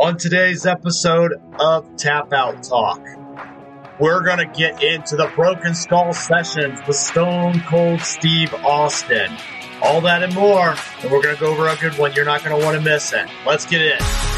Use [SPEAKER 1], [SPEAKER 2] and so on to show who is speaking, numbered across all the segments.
[SPEAKER 1] On today's episode of Tap Out Talk, we're going to get into the Broken Skull sessions with Stone Cold Steve Austin. All that and more, and we're going to go over a good one. You're not going to want to miss it. Let's get in.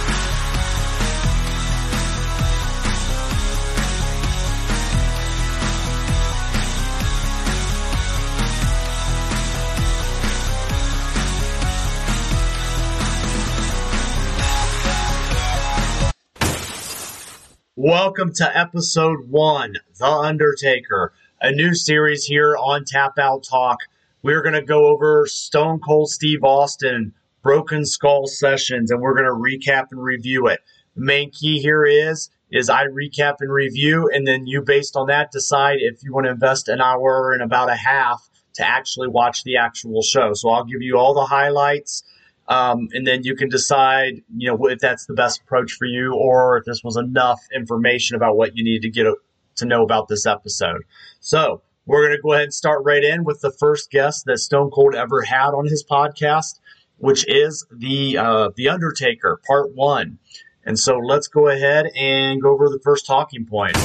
[SPEAKER 1] Welcome to episode one, The Undertaker, a new series here on Tap Out Talk. We're going to go over Stone Cold Steve Austin, Broken Skull Sessions, and we're going to recap and review it. The main key here is is I recap and review, and then you, based on that, decide if you want to invest an hour and about a half to actually watch the actual show. So I'll give you all the highlights um, and then you can decide, you know, if that's the best approach for you or if this was enough information about what you need to get to know about this episode. So we're going to go ahead and start right in with the first guest that Stone Cold ever had on his podcast, which is the uh, the Undertaker, Part One. And so let's go ahead and go over the first talking point.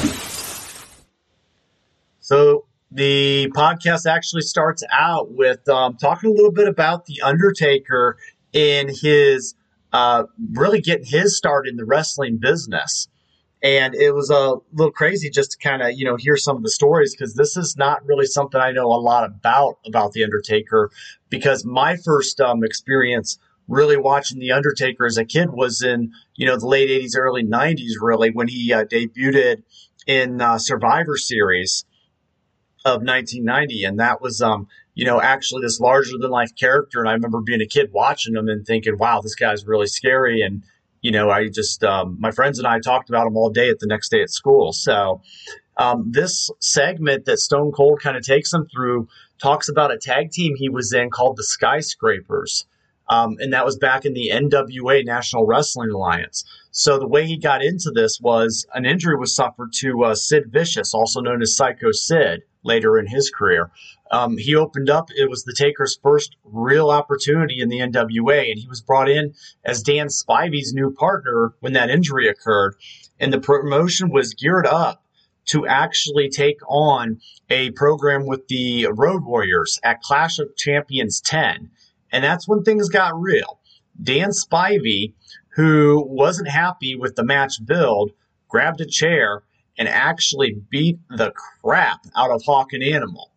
[SPEAKER 1] So the podcast actually starts out with um, talking a little bit about the Undertaker in his uh, really getting his start in the wrestling business. And it was a little crazy just to kind of, you know, hear some of the stories because this is not really something I know a lot about about The Undertaker because my first um, experience really watching The Undertaker as a kid was in, you know, the late 80s, early 90s, really, when he uh, debuted in uh, Survivor Series of 1990. And that was, um, you know, actually this larger than life character. And I remember being a kid watching him and thinking, wow, this guy's really scary. And, you know, I just, um, my friends and I talked about him all day at the next day at school. So, um, this segment that Stone Cold kind of takes him through talks about a tag team he was in called the Skyscrapers. Um, and that was back in the NWA National Wrestling Alliance. So the way he got into this was an injury was suffered to uh, Sid Vicious, also known as Psycho Sid, later in his career. Um, he opened up, it was the Taker's first real opportunity in the NWA, and he was brought in as Dan Spivey's new partner when that injury occurred. And the promotion was geared up to actually take on a program with the Road Warriors at Clash of Champions 10. And that's when things got real. Dan Spivey, who wasn't happy with the match build, grabbed a chair and actually beat the crap out of Hawk and Animal.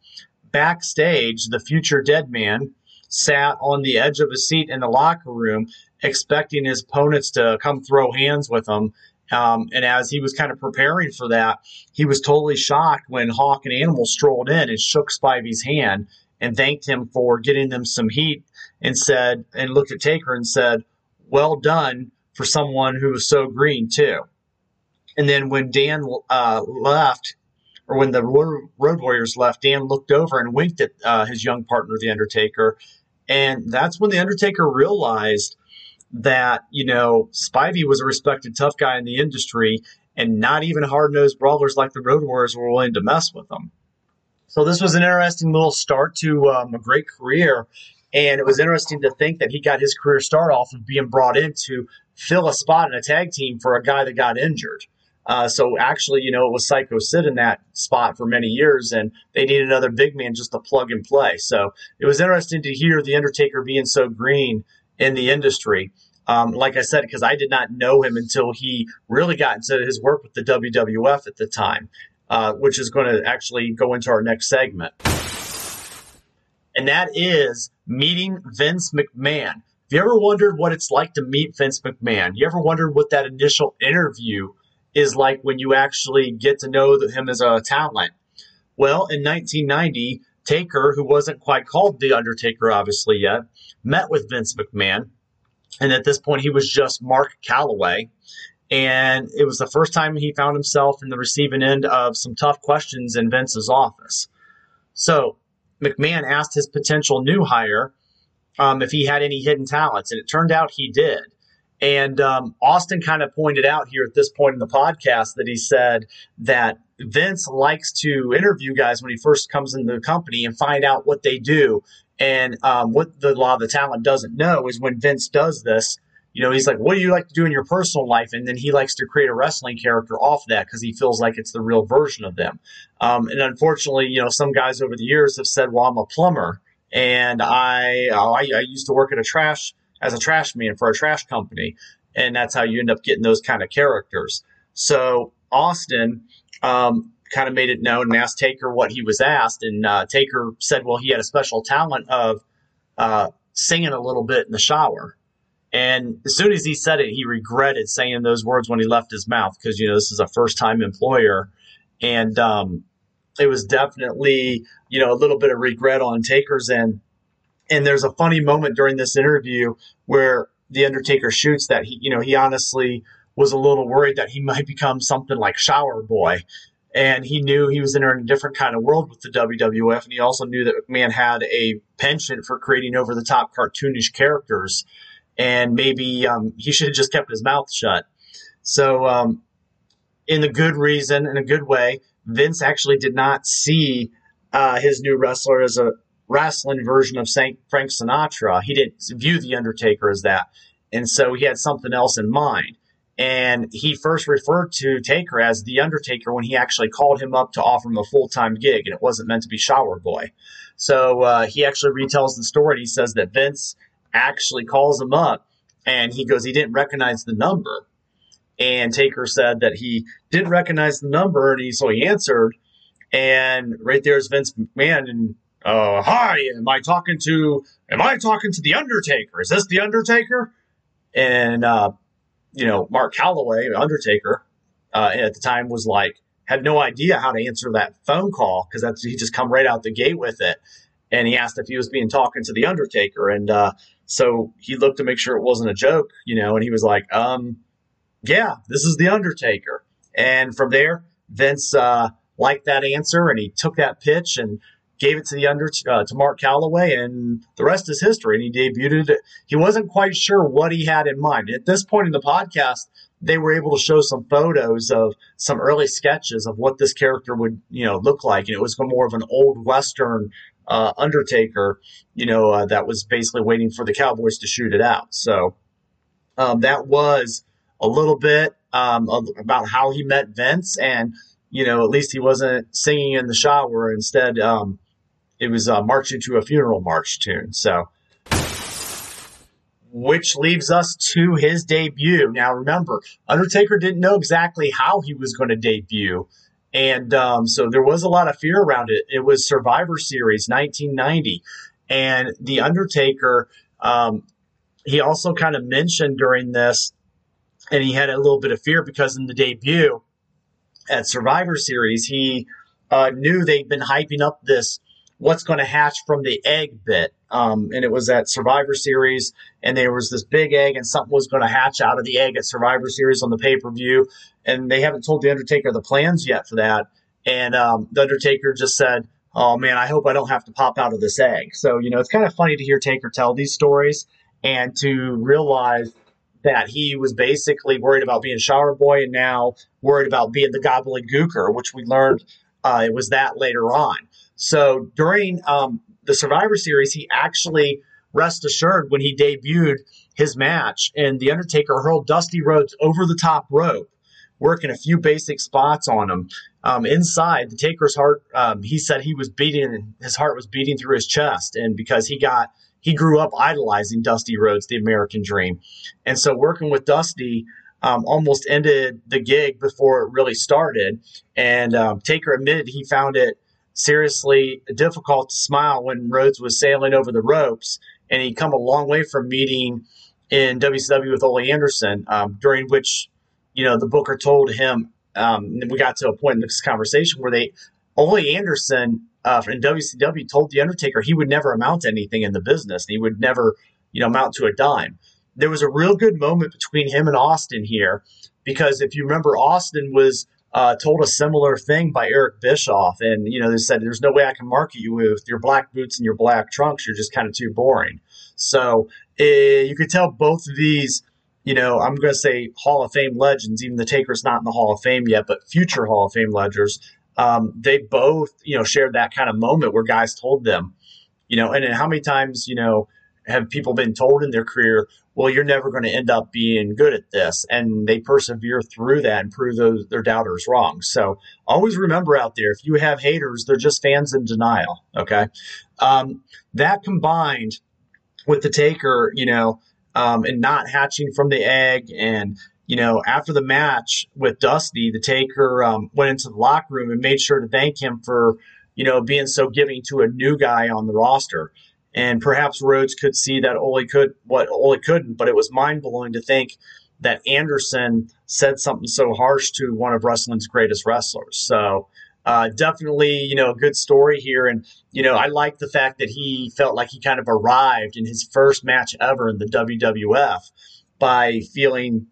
[SPEAKER 1] Backstage, the future dead man sat on the edge of a seat in the locker room, expecting his opponents to come throw hands with him. Um, and as he was kind of preparing for that, he was totally shocked when Hawk and Animal strolled in and shook Spivey's hand and thanked him for getting them some heat and said, and looked at Taker and said, Well done for someone who was so green, too. And then when Dan uh, left, or when the Road Warriors left, Dan looked over and winked at uh, his young partner, The Undertaker. And that's when The Undertaker realized that, you know, Spivey was a respected tough guy in the industry, and not even hard nosed brawlers like the Road Warriors were willing to mess with him. So this was an interesting little start to um, a great career. And it was interesting to think that he got his career start off of being brought in to fill a spot in a tag team for a guy that got injured. Uh, so actually, you know, it was Psycho Sid in that spot for many years, and they needed another big man just to plug and play. So it was interesting to hear the Undertaker being so green in the industry. Um, like I said, because I did not know him until he really got into his work with the WWF at the time, uh, which is going to actually go into our next segment. And that is meeting Vince McMahon. Have you ever wondered what it's like to meet Vince McMahon? You ever wondered what that initial interview is like when you actually get to know him as a talent. Well, in 1990, Taker, who wasn't quite called The Undertaker obviously yet, met with Vince McMahon. And at this point, he was just Mark Calaway. And it was the first time he found himself in the receiving end of some tough questions in Vince's office. So McMahon asked his potential new hire um, if he had any hidden talents, and it turned out he did. And um, Austin kind of pointed out here at this point in the podcast that he said that Vince likes to interview guys when he first comes into the company and find out what they do. And um, what the law of the talent doesn't know is when Vince does this, you know, he's like, what do you like to do in your personal life? And then he likes to create a wrestling character off that because he feels like it's the real version of them. Um, and unfortunately, you know, some guys over the years have said, well, I'm a plumber and I, oh, I, I used to work at a trash as a trash man for a trash company. And that's how you end up getting those kind of characters. So Austin, um, kind of made it known and asked Taker what he was asked. And uh, Taker said, well, he had a special talent of uh, singing a little bit in the shower. And as soon as he said it, he regretted saying those words when he left his mouth because, you know, this is a first time employer. And um, it was definitely, you know, a little bit of regret on Taker's end. And there's a funny moment during this interview where the Undertaker shoots that he, you know, he honestly was a little worried that he might become something like Shower Boy. And he knew he was entering a different kind of world with the WWF. And he also knew that McMahon had a penchant for creating over the top cartoonish characters and maybe um, he should have just kept his mouth shut. So, um, in a good reason, in a good way, Vince actually did not see uh, his new wrestler as a wrestling version of Saint Frank Sinatra. He didn't view the Undertaker as that, and so he had something else in mind. And he first referred to Taker as the Undertaker when he actually called him up to offer him a full time gig, and it wasn't meant to be Shower Boy. So uh, he actually retells the story. He says that Vince actually calls him up and he goes, he didn't recognize the number. And Taker said that he didn't recognize the number, and he so he answered, and right there is Vince McMahon, and uh, hi, am I talking to am I talking to the Undertaker? Is this the Undertaker? And uh, you know, Mark Calaway, Undertaker, uh, at the time was like had no idea how to answer that phone call because that's he just come right out the gate with it, and he asked if he was being talking to the Undertaker, and uh, so he looked to make sure it wasn't a joke, you know, and he was like, um, yeah, this is The Undertaker. And from there, Vince uh, liked that answer and he took that pitch and gave it to the under uh, to Mark Calaway, and the rest is history. And he debuted it. He wasn't quite sure what he had in mind. At this point in the podcast, they were able to show some photos of some early sketches of what this character would, you know, look like, and it was more of an old western uh, Undertaker, you know, uh, that was basically waiting for the Cowboys to shoot it out. So um, that was a little bit um, about how he met Vince, and you know, at least he wasn't singing in the shower. Instead, um, it was uh, marching to a funeral march tune. So. Which leaves us to his debut. Now, remember, Undertaker didn't know exactly how he was going to debut. And um, so there was a lot of fear around it. It was Survivor Series 1990. And The Undertaker, um, he also kind of mentioned during this, and he had a little bit of fear because in the debut at Survivor Series, he uh, knew they'd been hyping up this what's going to hatch from the egg bit. Um, and it was at Survivor Series, and there was this big egg, and something was going to hatch out of the egg at Survivor Series on the pay per view. And they haven't told the Undertaker the plans yet for that. And um, the Undertaker just said, "Oh man, I hope I don't have to pop out of this egg." So you know, it's kind of funny to hear Taker tell these stories and to realize that he was basically worried about being shower boy and now worried about being the Gobbledy Gooker, which we learned uh, it was that later on. So during um, the Survivor Series, he actually, rest assured, when he debuted his match, and The Undertaker hurled Dusty Rhodes over the top rope, working a few basic spots on him. Um, inside, the Taker's heart, um, he said he was beating, his heart was beating through his chest, and because he got, he grew up idolizing Dusty Rhodes, the American Dream. And so working with Dusty, um, almost ended the gig before it really started. And um, Taker admitted he found it seriously difficult to smile when Rhodes was sailing over the ropes, and he'd come a long way from meeting in WCW with Ole Anderson, um, during which, you know, the Booker told him, um, we got to a point in this conversation where they, Ole Anderson uh, in WCW told The Undertaker he would never amount to anything in the business. He would never, you know, amount to a dime. There was a real good moment between him and Austin here because if you remember, Austin was – uh, told a similar thing by Eric Bischoff. And, you know, they said, there's no way I can market you with your black boots and your black trunks. You're just kind of too boring. So uh, you could tell both of these, you know, I'm going to say Hall of Fame legends, even the Taker's not in the Hall of Fame yet, but future Hall of Fame legends. Um, they both, you know, shared that kind of moment where guys told them, you know, and, and how many times, you know, have people been told in their career, well, you're never going to end up being good at this. And they persevere through that and prove those, their doubters wrong. So always remember out there, if you have haters, they're just fans in denial. Okay. Um, that combined with the taker, you know, um, and not hatching from the egg and you know, after the match with Dusty, the Taker um, went into the locker room and made sure to thank him for, you know, being so giving to a new guy on the roster. And perhaps Rhodes could see that Ole could what Ole couldn't, but it was mind blowing to think that Anderson said something so harsh to one of wrestling's greatest wrestlers. So uh, definitely, you know, a good story here. And, you know, I like the fact that he felt like he kind of arrived in his first match ever in the WWF by feeling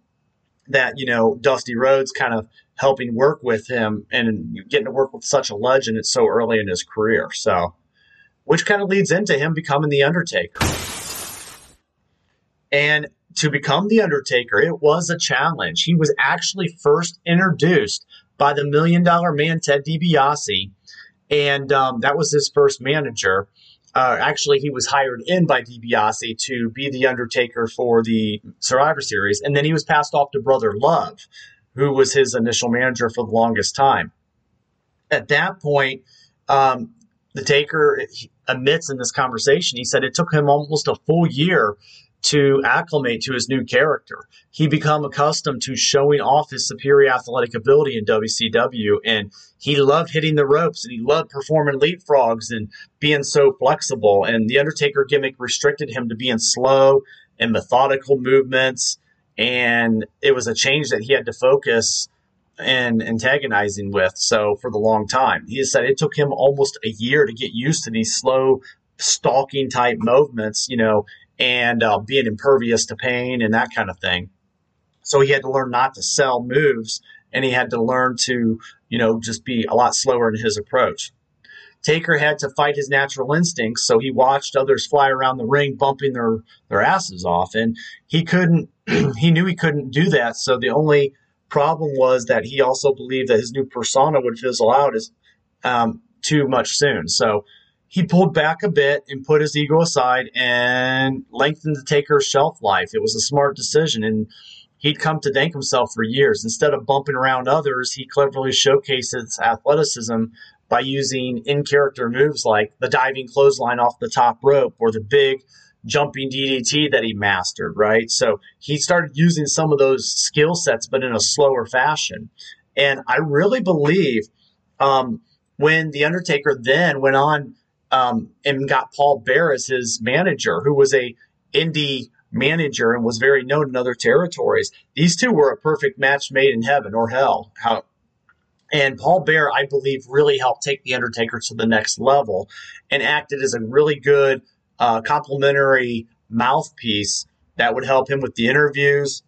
[SPEAKER 1] that you know Dusty Rhodes kind of helping work with him and getting to work with such a legend it's so early in his career. So, which kind of leads into him becoming the Undertaker. And to become the Undertaker, it was a challenge. He was actually first introduced by the Million Dollar Man Ted DiBiase, and um, that was his first manager uh, actually, he was hired in by DiBiase to be the Undertaker for the Survivor Series, and then he was passed off to Brother Love, who was his initial manager for the longest time. At that point, um, the Taker admits in this conversation, he said it took him almost a full year to acclimate to his new character. He become accustomed to showing off his superior athletic ability in WCW, and he loved hitting the ropes and he loved performing leapfrogs and being so flexible. And the Undertaker gimmick restricted him to being slow and methodical movements, and it was a change that he had to focus and antagonizing with so for the long time. He said it took him almost a year to get used to these slow stalking type movements, you know, and uh, being impervious to pain and that kind of thing. So he had to learn not to sell moves and he had to learn to, you know, just be a lot slower in his approach. Taker had to fight his natural instincts, so he watched others fly around the ring, bumping their, their asses off, and he couldn't. he knew he couldn't do that. So the only problem was that he also believed that his new persona would fizzle out as um, too much soon. So he pulled back a bit and put his ego aside and lengthened the taker's shelf life. It was a smart decision, and he'd come to thank himself for years. Instead of bumping around others, he cleverly showcased his athleticism by using in character moves like the diving clothesline off the top rope or the big jumping DDT that he mastered, right? So he started using some of those skill sets, but in a slower fashion. And I really believe um, when The Undertaker then went on um, and got Paul Bearer as his manager, who was a indie manager and was very known in other territories. These two were a perfect match made in heaven or hell. How and Paul Bearer, I believe, really helped take the Undertaker to the next level and acted as a really good uh, complimentary mouthpiece that would help him with the interviews.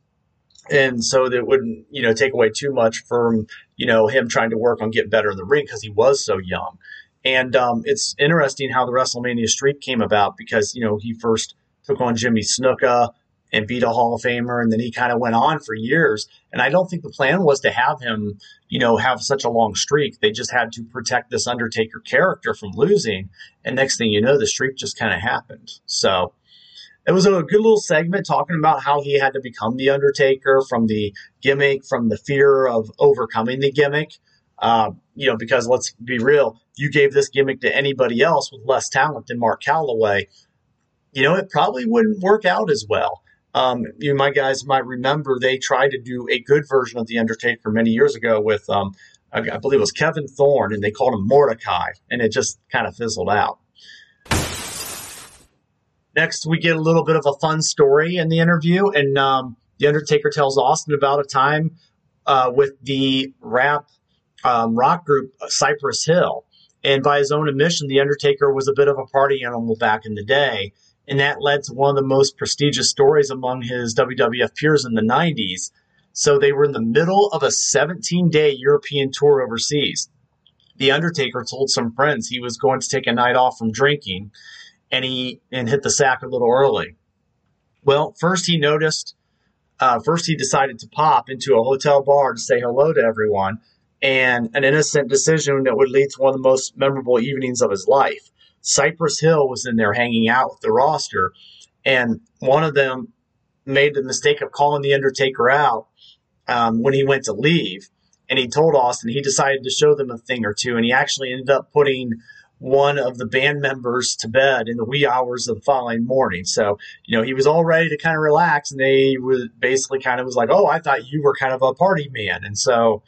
[SPEAKER 1] And so that wouldn't, you know, take away too much from, you know, him trying to work on getting better in the ring because he was so young. And um, it's interesting how the WrestleMania streak came about because, you know, he first took on Jimmy Snuka and beat a Hall of Famer, and then he kind of went on for years. And I don't think the plan was to have him, you know, have such a long streak. They just had to protect this Undertaker character from losing. And next thing you know, the streak just kind of happened. So it was a good little segment talking about how he had to become the Undertaker from the gimmick, from the fear of overcoming the gimmick. Uh, you know, because let's be real, you gave this gimmick to anybody else with less talent than Mark Calaway, you know, it probably wouldn't work out as well. Um, you my guys might remember they tried to do a good version of the Undertaker many years ago with, um, I, believe it was Kevin Thorn, and they called him Mordecai, and it just kind of fizzled out. Next, we get a little bit of a fun story in the interview, and um, the Undertaker tells Austin about a time uh, with the rap um, rock group Cypress Hill. And by his own admission, The Undertaker was a bit of a party animal back in the day. And that led to one of the most prestigious stories among his WWF peers in the 90s. So they were in the middle of a 17 day European tour overseas. The Undertaker told some friends he was going to take a night off from drinking and he and hit the sack a little early. Well, first he noticed, uh, first he decided to pop into a hotel bar to say hello to everyone and an innocent decision that would lead to one of the most memorable evenings of his life. Cypress Hill was in there hanging out with the roster, and one of them made the mistake of calling the Undertaker out um, when he went to leave. And he told Austin he decided to show them a thing or two, and he actually ended up putting one of the band members to bed in the wee hours of the following morning. So, you know, he was all ready to kind of relax, and they was basically kind of was like, "Oh, I thought you were kind of a party man," and so,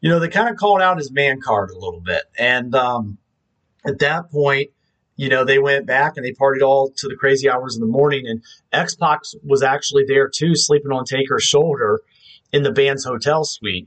[SPEAKER 1] you know, they kind of called out his man card a little bit, and um, at that point, you know, they went back and they partied all to the crazy hours in the morning, and X Pac was actually there too, sleeping on Taker's shoulder in the band's hotel suite.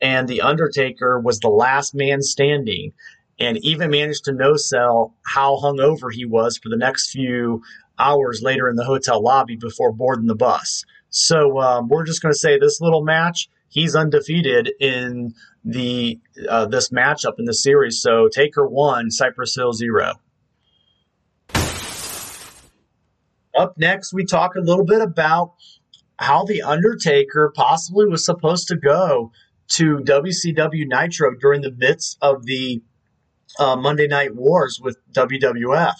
[SPEAKER 1] And The Undertaker was the last man standing and even managed to no sell how hungover he was for the next few hours later in the hotel lobby before boarding the bus. So um, we're just going to say this little match, he's undefeated in the uh, this matchup in the series. So Taker one, Cypress Hill zero. Up next, we talk a little bit about how the Undertaker possibly was supposed to go to WCW Nitro during the midst of the uh, Monday Night Wars with WWF.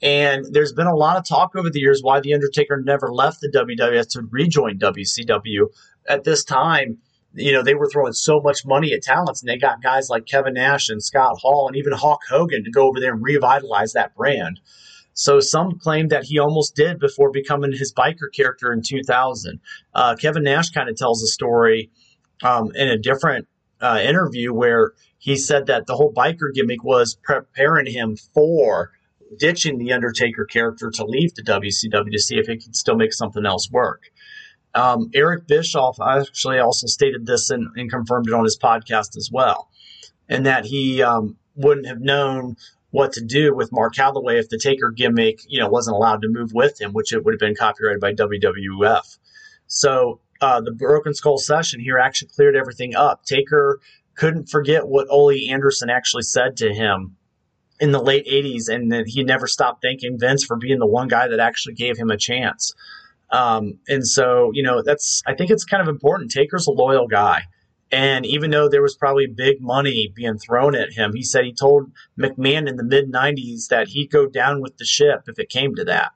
[SPEAKER 1] And there's been a lot of talk over the years why The Undertaker never left the WWF to rejoin WCW. At this time, you know, they were throwing so much money at talents, and they got guys like Kevin Nash and Scott Hall and even Hulk Hogan to go over there and revitalize that brand. So some claim that he almost did before becoming his biker character in 2000. Uh, Kevin Nash kind of tells a story um, in a different uh, interview where he said that the whole biker gimmick was preparing him for ditching the Undertaker character to leave the WCW to see if he could still make something else work. Um, Eric Bischoff actually also stated this and, and, confirmed it on his podcast as well, and that he um, wouldn't have known what to do with Mark Calaway if the Taker gimmick, you know, wasn't allowed to move with him, which it would have been copyrighted by WWF. So uh, the Broken Skull session here actually cleared everything up. Taker couldn't forget what Ole Anderson actually said to him in the late 80s, and that he never stopped thanking Vince for being the one guy that actually gave him a chance. Um, and so, you know, that's, I think it's kind of important. Taker's a loyal guy. And even though there was probably big money being thrown at him, he said he told McMahon in the mid 90s that he'd go down with the ship if it came to that.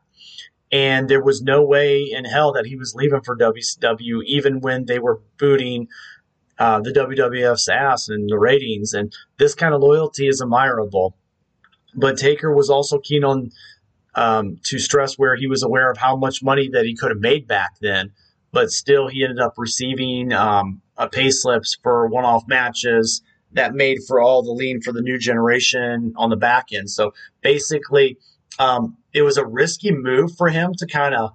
[SPEAKER 1] And there was no way in hell that he was leaving for WCW, even when they were booting uh, the WWF's ass and the ratings. And this kind of loyalty is admirable. But Taker was also keen on um, to stress where he was aware of how much money that he could have made back then. But still, he ended up receiving um, a pay slips for one-off matches that made for all the lean for the new generation on the back end. So basically, um, it was a risky move for him to kind of,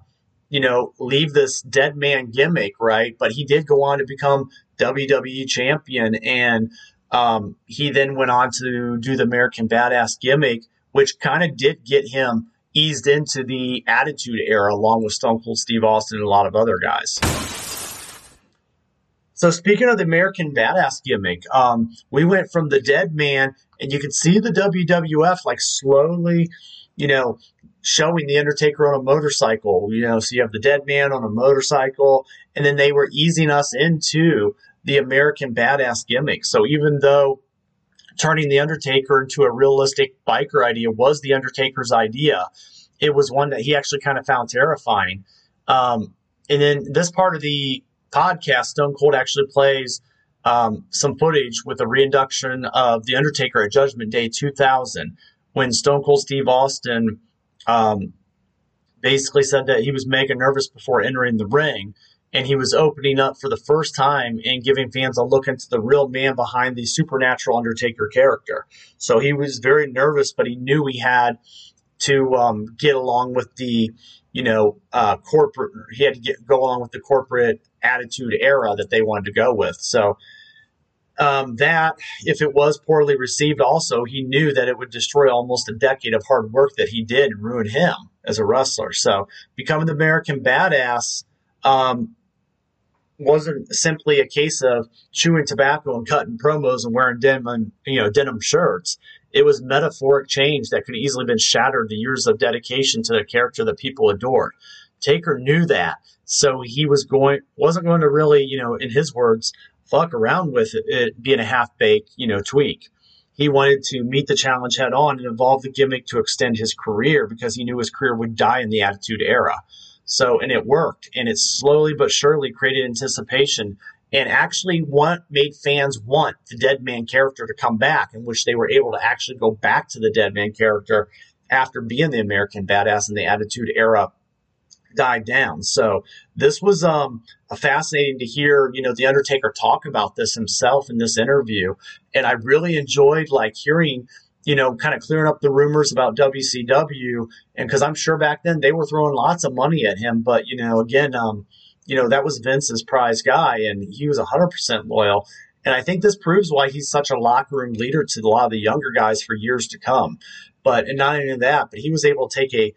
[SPEAKER 1] you know, leave this dead man gimmick, right? But he did go on to become WWE champion. And um, he then went on to do the American Badass gimmick, which kind of did get him eased into the Attitude Era along with Stone Cold Steve Austin and a lot of other guys. So speaking of the American Badass gimmick, um, we went from the dead man, and you could see the WWF like slowly, you know, showing the Undertaker on a motorcycle. You know, so you have the dead man on a motorcycle, and then they were easing us into the American badass gimmick. So even though turning the Undertaker into a realistic biker idea was the Undertaker's idea, it was one that he actually kind of found terrifying. Um, and then this part of the podcast, Stone Cold actually plays um, some footage with a reinduction of the Undertaker at Judgment Day 2000 when Stone Cold Steve Austin um, basically said that he was mega nervous before entering the ring and he was opening up for the first time and giving fans a look into the real man behind the supernatural Undertaker character. So he was very nervous, but he knew he had to um, get along with the, you know, uh, corporate. He had to get, go along with the corporate attitude era that they wanted to go with. So um, that, if it was poorly received, also he knew that it would destroy almost a decade of hard work that he did and ruin him as a wrestler. So becoming the American badass. Um, wasn't simply a case of chewing tobacco and cutting promos and wearing denim, you know, denim shirts. It was metaphoric change that could easily have been shattered the years of dedication to the character that people adored. Taker knew that, so he was going wasn't going to really, you know, in his words, fuck around with it, it being a half baked, you know, tweak. he wanted to meet the challenge head on and evolve the gimmick to extend his career because he knew his career would die in the Attitude Era. So, and it worked, and it slowly but surely created anticipation and actually want made fans want the dead man character to come back, in which they were able to actually go back to the dead man character after being the American badass in the Attitude Era died down. So this was um, fascinating to hear, you know, the Undertaker talk about this himself in this interview, and I really enjoyed like hearing, you know, kind of clearing up the rumors about WCW, and because I'm sure back then they were throwing lots of money at him, but you know, again, um, you know, that was Vince's prize guy, and he was 100% loyal. And I think this proves why he's such a locker room leader to a lot of the younger guys for years to come. But and not only that, but he was able to take a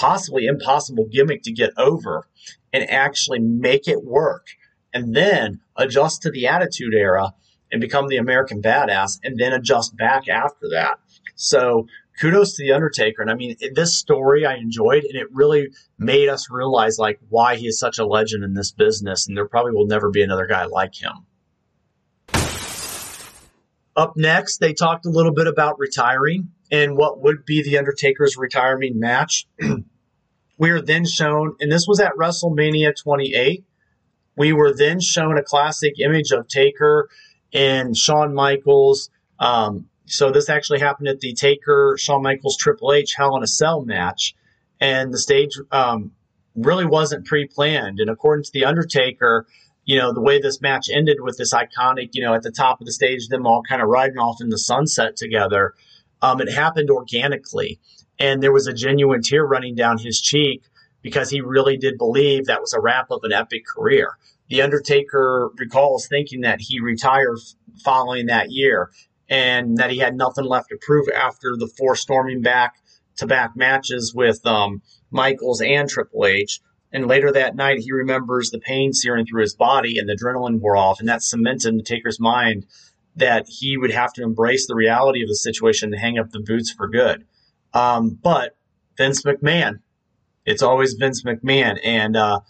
[SPEAKER 1] possibly impossible gimmick to get over and actually make it work and then adjust to the attitude era and become the American badass and then adjust back after that. So kudos to the Undertaker. And I mean, this story I enjoyed, and it really made us realize like why he is such a legend in this business, and there probably will never be another guy like him. Up next, they talked a little bit about retiring and what would be the Undertaker's retirement match. we are then shown, and this was at WrestleMania 28. We were then shown a classic image of Taker and Shawn Michaels. Um, so this actually happened at the Taker Shawn Michaels Triple H Hell in a Cell match, and the stage um, really wasn't pre-planned. And according to the Undertaker, you know, the way this match ended with this iconic, you know, at the top of the stage, them all kind of riding off in the sunset together. Um, it happened organically, and there was a genuine tear running down his cheek because he really did believe that was a wrap of an epic career. The Undertaker recalls thinking that he retired following that year and that he had nothing left to prove after the four storming back to back matches with um, Michaels and Triple H. And later that night, he remembers the pain searing through his body and the adrenaline wore off. And that cemented in the Taker's mind that he would have to embrace the reality of the situation and hang up the boots for good. Um, but Vince McMahon, it's always Vince McMahon. And, uh,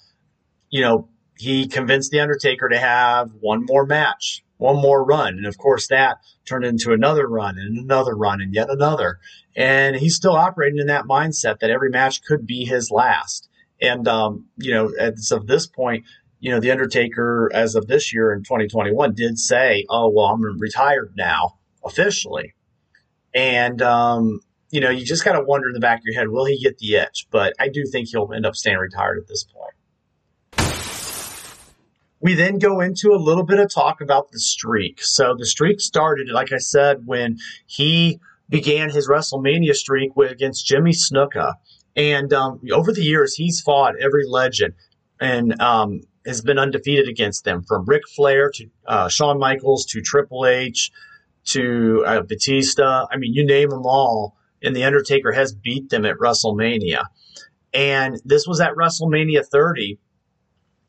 [SPEAKER 1] you know, he convinced The Undertaker to have one more match, one more run. And of course, that turned into another run and another run and yet another. And he's still operating in that mindset that every match could be his last. And, um, you know, as of this point, you know, The Undertaker, as of this year in 2021, did say, oh, well, I'm retired now officially. And, um, you know, you just got to wonder in the back of your head, will he get the itch? But I do think he'll end up staying retired at this point. We then go into a little bit of talk about the streak. So the streak started, like I said, when he began his WrestleMania streak with, against Jimmy Snuka. And um, over the years, he's fought every legend and um, has been undefeated against them, from Ric Flair to uh, Shawn Michaels to Triple H to uh, Batista. I mean, you name them all, and The Undertaker has beat them at WrestleMania. And this was at WrestleMania 30.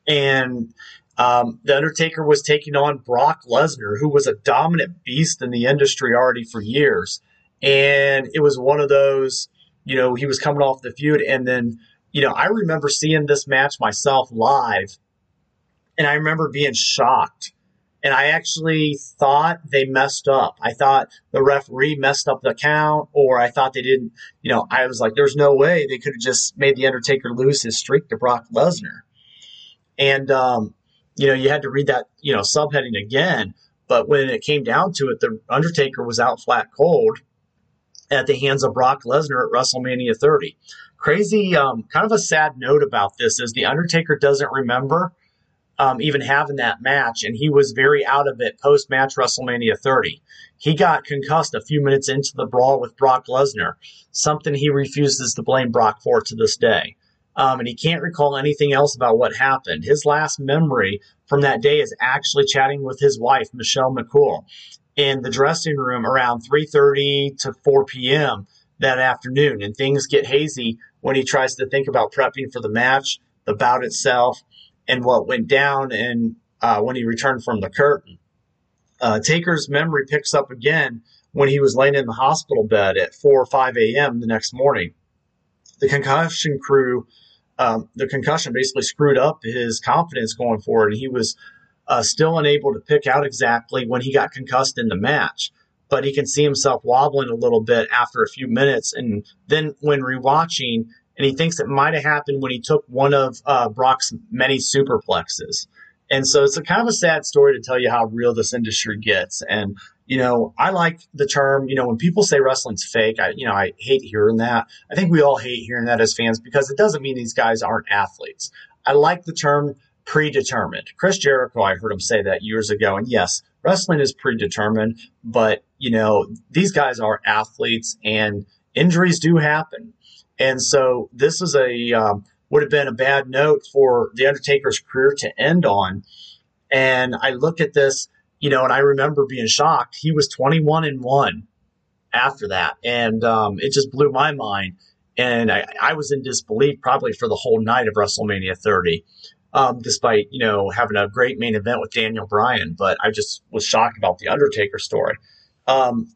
[SPEAKER 1] And um, the Undertaker was taking on Brock Lesnar, who was a dominant beast in the industry already for years. And it was one of those, you know, he was coming off the feud. And then, you know, I remember seeing this match myself live. And I remember being shocked. And I actually thought they messed up. I thought the referee messed up the count, or I thought they didn't, you know, I was like, there's no way they could have just made The Undertaker lose his streak to Brock Lesnar. And, um, you know, you had to read that, you know, subheading again. But when it came down to it, the Undertaker was out flat cold at the hands of Brock Lesnar at WrestleMania 30. Crazy, um, kind of a sad note about this is the Undertaker doesn't remember um, even having that match, and he was very out of it post match WrestleMania 30. He got concussed a few minutes into the brawl with Brock Lesnar, something he refuses to blame Brock for to this day um, and he can't recall anything else about what happened. His last memory from that day is actually chatting with his wife, Michelle McCool, in the dressing room around 3:30 to 4 p.m. that afternoon, and things get hazy when he tries to think about prepping for the match, the bout itself, and what went down, and uh, when he returned from the curtain. Uh, Taker's memory picks up again when he was laying in the hospital bed at 4 or 5 a.m. the next morning. The concussion crew um, the concussion basically screwed up his confidence going forward, and he was uh, still unable to pick out exactly when he got concussed in the match. but he can see himself wobbling a little bit after a few minutes. And then when rewatching, and he thinks it might have happened when he took one of uh, Brock's many superplexes. And so it's a kind of a sad story to tell you how real this industry gets. And, you know, I like the term, you know, when people say wrestling's fake, I, you know, I hate hearing that. I think we all hate hearing that as fans because it doesn't mean these guys aren't athletes. I like the term predetermined. Chris Jericho, I heard him say that years ago. And yes, wrestling is predetermined, but, you know, these guys are athletes and injuries do happen. And so this is a, um, would have been a bad note for the Undertaker's career to end on. And I look at this, you know, and I remember being shocked. He was 21 and 1 after that. And um, it just blew my mind. And I, I, was in disbelief probably for the whole night of WrestleMania 30, um, despite, you know, having a great main event with Daniel Bryan. But I just was shocked about the Undertaker story. Um,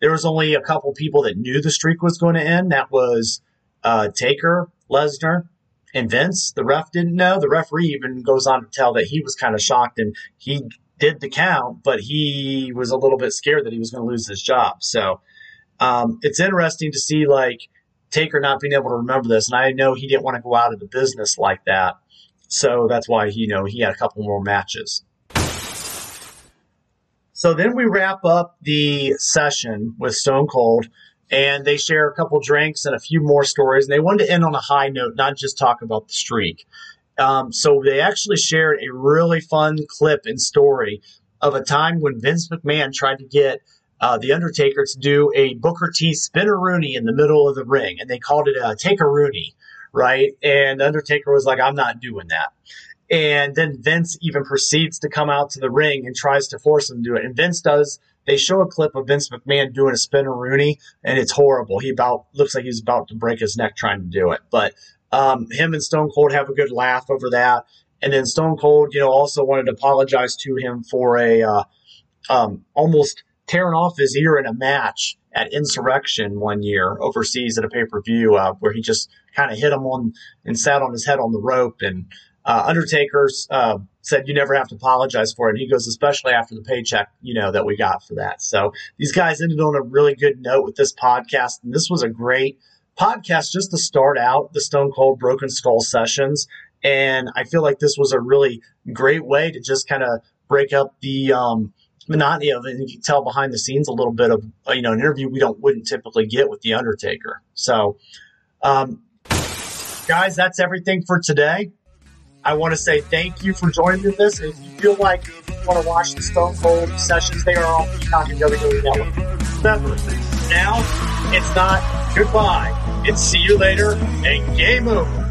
[SPEAKER 1] there was only a couple people that knew the streak was going to end. That was uh, Taker Lesnar, and Vince. The ref didn't know. The referee even goes on to tell that he was kind of shocked and he did the count, but he was a little bit scared that he was going to lose his job. So um, it's interesting to see like Taker not being able to remember this, and I know he didn't want to go out of the business like that. So that's why you know he had a couple more matches. So then we wrap up the session with Stone Cold and they share a couple drinks and a few more stories. And they wanted to end on a high note, not just talk about the streak. Um, so they actually shared a really fun clip and story of a time when Vince McMahon tried to get uh, the Undertaker to do a Booker T Spinaroonie in the middle of the ring, and they called it a take a Rooney, right? And Undertaker was like, "I'm not doing that." And then Vince even proceeds to come out to the ring and tries to force him to do it. And Vince does they show a clip of Vince McMahon doing a Spinaroonie, and it's horrible. He about looks like he's about to break his neck trying to do it. But um, him and Stone Cold have a good laugh over that. And then Stone Cold, you know, also wanted to apologize to him for a uh, um, almost tearing off his ear in a match at Insurrextion one year overseas at a pay per view, uh, where he just kind of hit him on and sat on his head on the rope. And uh, Undertaker's uh, said you never have to apologize for it. And he goes, especially after the paycheck, you know, that we got for that. So these guys ended on a really good note with this podcast. And this was a great podcast just to start out the Stone Cold Broken Skull sessions. And I feel like this was a really great way to just kind of break up the um, monotony of it. And you can tell behind the scenes a little bit of, you know, an interview we don't wouldn't typically get with The Undertaker. So, um, guys, that's everything for today. I want to say thank you for joining me. this. If you feel like you want to watch the Stone Cold sessions, they are on Peacock and WWE Network. Remember, now it's not goodbye. It's see you later and game over.